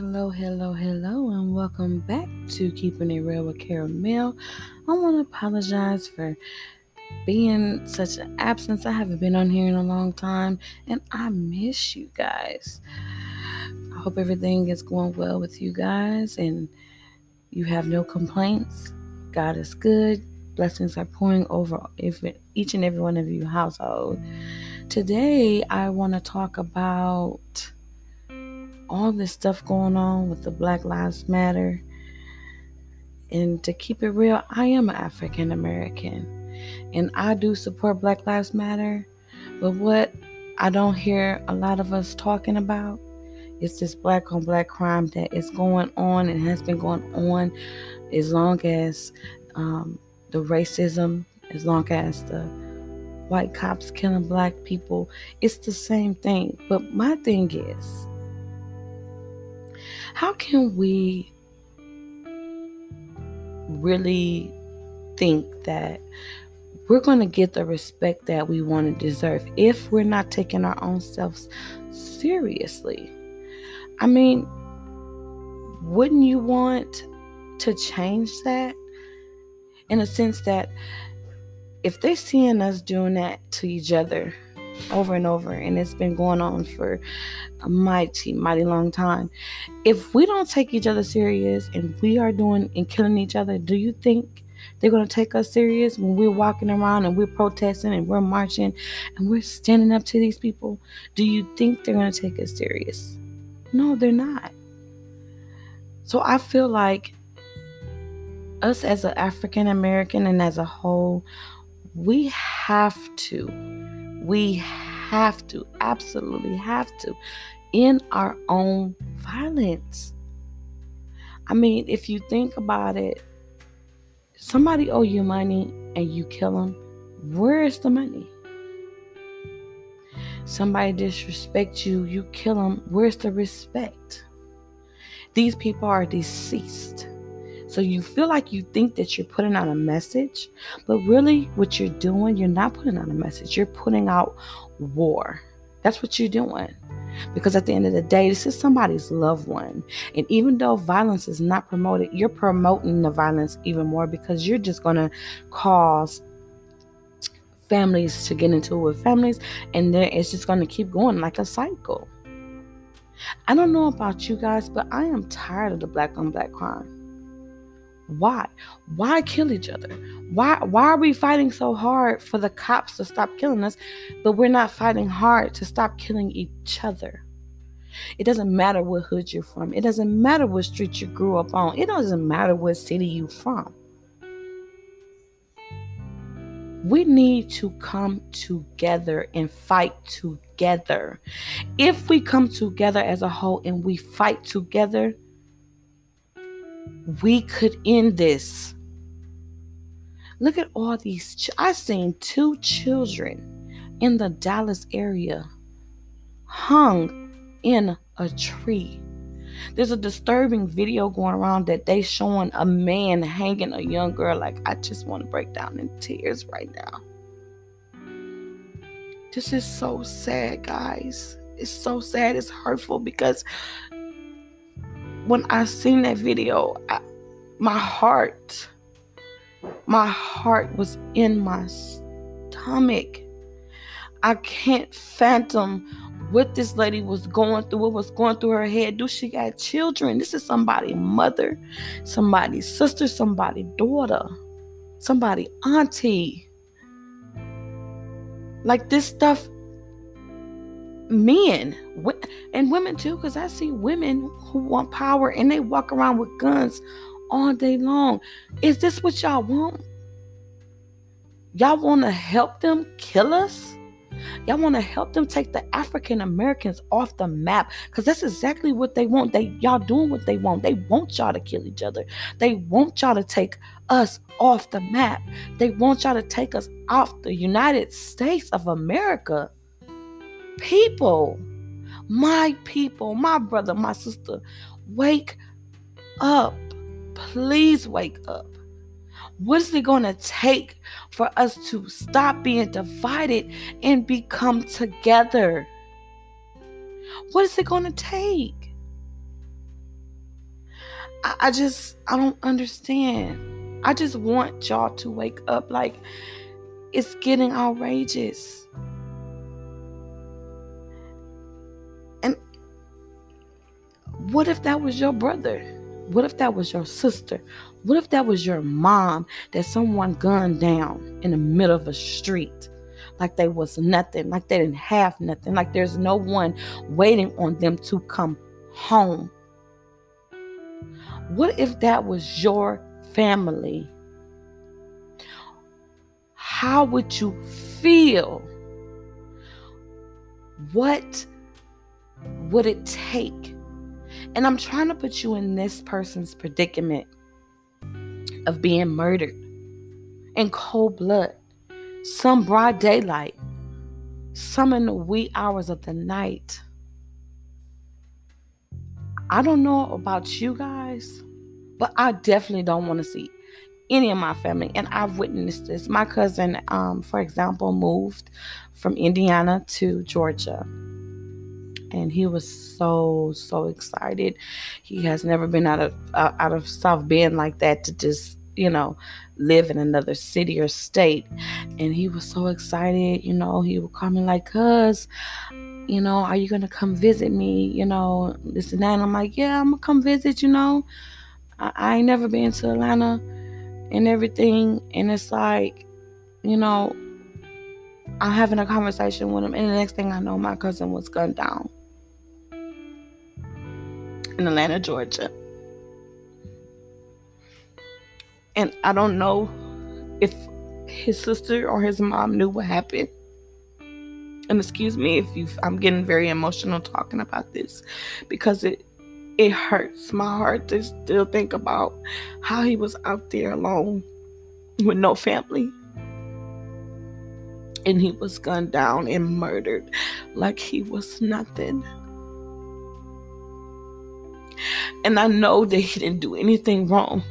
Hello, hello, hello, and welcome back to Keeping It Real with Caramel. I want to apologize for being such an absence. I haven't been on here in a long time, and I miss you guys. I hope everything is going well with you guys, and you have no complaints. God is good. Blessings are pouring over each and every one of you household. Today, I want to talk about all this stuff going on with the Black Lives Matter. And to keep it real, I am an African American and I do support Black Lives Matter. But what I don't hear a lot of us talking about is this black on black crime that is going on and has been going on as long as um, the racism, as long as the white cops killing black people. It's the same thing. But my thing is, how can we really think that we're going to get the respect that we want to deserve if we're not taking our own selves seriously? I mean, wouldn't you want to change that? In a sense that if they're seeing us doing that to each other, over and over, and it's been going on for a mighty, mighty long time. If we don't take each other serious and we are doing and killing each other, do you think they're going to take us serious when we're walking around and we're protesting and we're marching and we're standing up to these people? Do you think they're going to take us serious? No, they're not. So I feel like us as an African American and as a whole, we have to we have to, absolutely have to, in our own violence. I mean, if you think about it, somebody owe you money and you kill them, where is the money? Somebody disrespect you, you kill them, where's the respect? These people are deceased. So you feel like you think that you're putting out a message, but really what you're doing, you're not putting out a message. You're putting out war. That's what you're doing. Because at the end of the day, this is somebody's loved one. And even though violence is not promoted, you're promoting the violence even more because you're just going to cause families to get into it with families. And then it's just going to keep going like a cycle. I don't know about you guys, but I am tired of the black on black crime. Why? Why kill each other? Why why are we fighting so hard for the cops to stop killing us, but we're not fighting hard to stop killing each other? It doesn't matter what hood you're from. It doesn't matter what street you grew up on. It doesn't matter what city you're from. We need to come together and fight together. If we come together as a whole and we fight together, we could end this. Look at all these. Ch- I seen two children in the Dallas area hung in a tree. There's a disturbing video going around that they showing a man hanging a young girl. Like I just want to break down in tears right now. This is so sad, guys. It's so sad. It's hurtful because when I seen that video, I, my heart, my heart was in my stomach. I can't fathom what this lady was going through, what was going through her head. Do she got children? This is somebody's mother, somebody's sister, somebody's daughter, somebody auntie. Like this stuff men and women too, because I see women who want power and they walk around with guns all day long. Is this what y'all want? Y'all want to help them kill us? Y'all want to help them take the African Americans off the map because that's exactly what they want. They y'all doing what they want. They want y'all to kill each other. They want y'all to take us off the map. They want y'all to take us off the United States of America people, my people, my brother, my sister, wake up. Please wake up. What is it going to take for us to stop being divided and become together? What is it going to take? I, I just, I don't understand. I just want y'all to wake up. Like, it's getting outrageous. What if that was your brother? What if that was your sister? What if that was your mom that someone gunned down in the middle of a street? Like they was nothing, like they didn't have nothing, like there's no one waiting on them to come home. What if that was your family? How would you feel? What would it take? And I'm trying to put you in this person's predicament of being murdered in cold blood, some broad daylight, some in the wee hours of the night. I don't know about you guys, but I definitely don't want to see any of my family. And I've witnessed this. My cousin, um, for example, moved from Indiana to Georgia. And he was so so excited. He has never been out of uh, out of South Bend like that to just you know live in another city or state. And he was so excited. You know, he would call me like, "Cuz, you know, are you gonna come visit me? You know, this and that." And I'm like, "Yeah, I'm gonna come visit. You know, I, I ain't never been to Atlanta." and everything. And it's like, you know, I'm having a conversation with him, and the next thing I know, my cousin was gunned down in Atlanta, Georgia. And I don't know if his sister or his mom knew what happened. And excuse me if you I'm getting very emotional talking about this because it it hurts my heart to still think about how he was out there alone with no family. And he was gunned down and murdered like he was nothing. And I know that he didn't do anything wrong.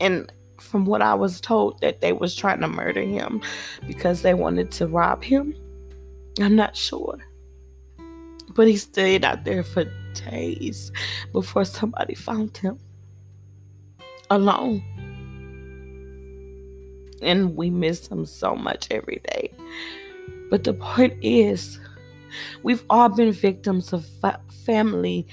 And from what I was told that they was trying to murder him because they wanted to rob him. I'm not sure. But he stayed out there for days before somebody found him alone. And we miss him so much every day. But the point is, we've all been victims of fa- family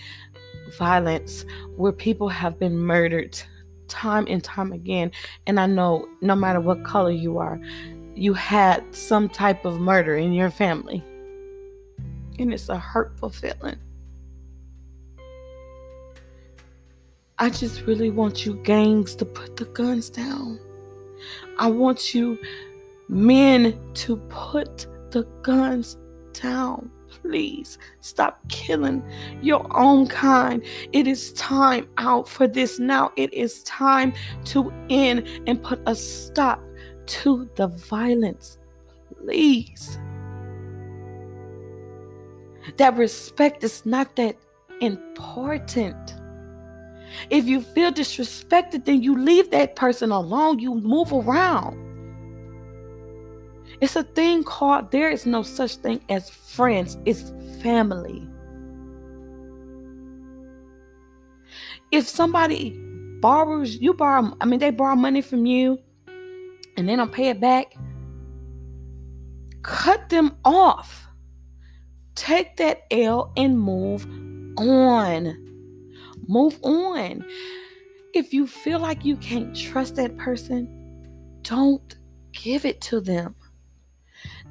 violence where people have been murdered time and time again. And I know no matter what color you are, you had some type of murder in your family. And it's a hurtful feeling. I just really want you gangs to put the guns down. I want you men to put the guns down. Please stop killing your own kind. It is time out for this now. It is time to end and put a stop to the violence. Please. That respect is not that important. If you feel disrespected, then you leave that person alone. You move around. It's a thing called there is no such thing as friends, it's family. If somebody borrows, you borrow, I mean, they borrow money from you and they don't pay it back, cut them off. Take that L and move on. Move on. If you feel like you can't trust that person, don't give it to them.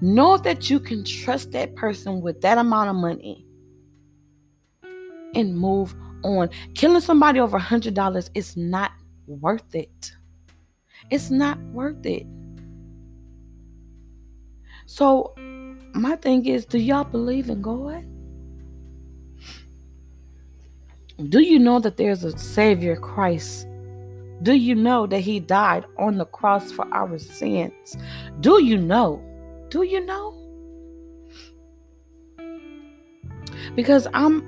Know that you can trust that person with that amount of money and move on. Killing somebody over a $100 is not worth it. It's not worth it. So, my thing is do y'all believe in God? Do you know that there's a Savior, Christ? Do you know that He died on the cross for our sins? Do you know? Do you know? Because I'm,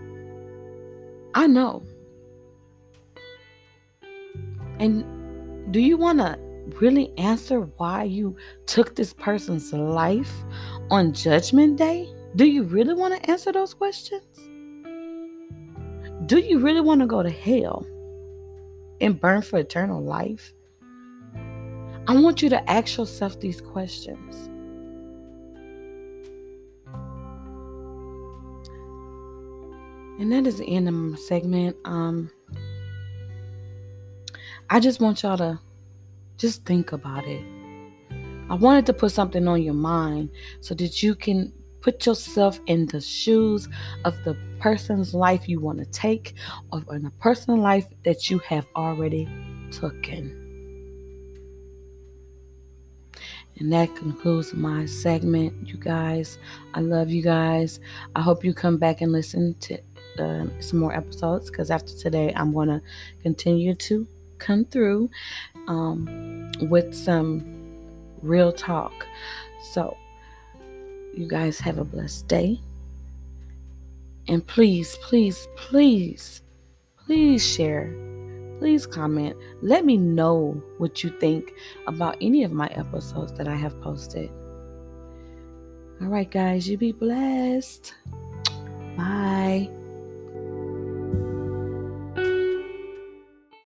I know. And do you want to really answer why you took this person's life on Judgment Day? Do you really want to answer those questions? Do you really want to go to hell? and burn for eternal life? I want you to ask yourself these questions. And that is the end of my segment. Um, I just want y'all to just think about it. I wanted to put something on your mind so that you can put yourself in the shoes of the person's life you want to take or in a personal life that you have already taken. And that concludes my segment, you guys. I love you guys. I hope you come back and listen to uh, some more episodes because after today, I'm going to continue to come through um, with some real talk. So, you guys have a blessed day. And please, please, please, please share please comment. Let me know what you think about any of my episodes that I have posted. All right, guys, you be blessed. Bye.